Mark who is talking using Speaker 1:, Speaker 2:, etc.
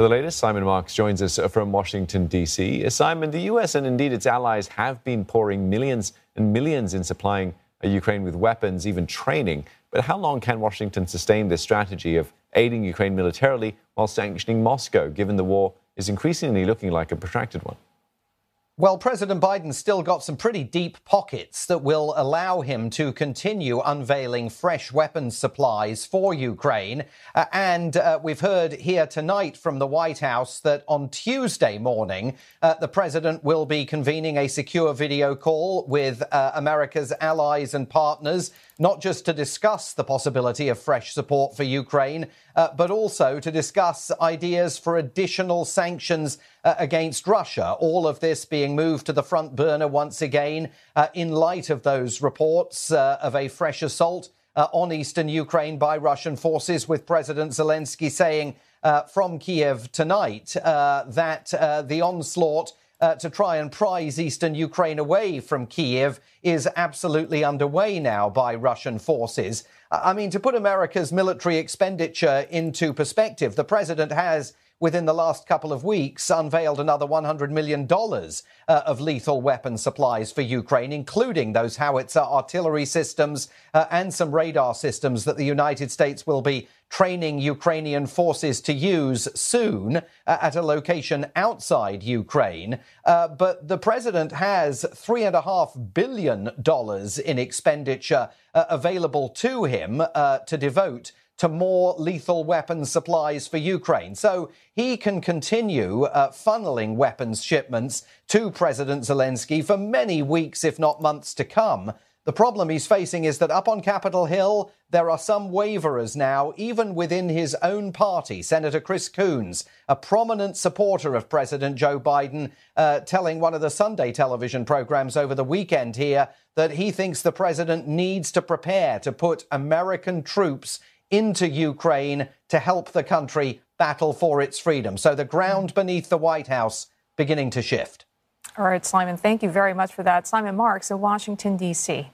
Speaker 1: For the latest, Simon Marks joins us from Washington, D.C. Simon, the U.S. and indeed its allies have been pouring millions and millions in supplying uh, Ukraine with weapons, even training. But how long can Washington sustain this strategy of aiding Ukraine militarily while sanctioning Moscow, given the war is increasingly looking like a protracted one?
Speaker 2: Well, President Biden's still got some pretty deep pockets that will allow him to continue unveiling fresh weapons supplies for Ukraine. Uh, and uh, we've heard here tonight from the White House that on Tuesday morning, uh, the president will be convening a secure video call with uh, America's allies and partners not just to discuss the possibility of fresh support for Ukraine, uh, but also to discuss ideas for additional sanctions uh, against Russia. All of this being moved to the front burner once again uh, in light of those reports uh, of a fresh assault uh, on eastern Ukraine by Russian forces, with President Zelensky saying from Kiev tonight that the onslaught uh, to try and prize eastern Ukraine away from Kiev is absolutely underway now by Russian forces. I mean, to put America's military expenditure into perspective, the president has within the last couple of weeks, unveiled another $100 million uh, of lethal weapon supplies for Ukraine, including those howitzer artillery systems uh, and some radar systems that the United States will be training Ukrainian forces to use soon uh, at a location outside Ukraine. Uh, but the president has $3.5 billion in expenditure uh, available to him uh, to devote to more lethal weapons supplies for Ukraine. So he can continue uh, funneling weapons shipments to President Zelensky for many weeks, if not months to come. The problem he's facing is that up on Capitol Hill, there are some waverers now, even within his own party. Senator Chris Coons, a prominent supporter of President Joe Biden, uh, telling one of the Sunday television programs over the weekend here that he thinks the president needs to prepare to put American troops into Ukraine to help the country battle for its freedom. So the ground mm. beneath the White House beginning to shift.
Speaker 3: All right, Simon, thank you very much for that. Simon Marks in Washington, D.C.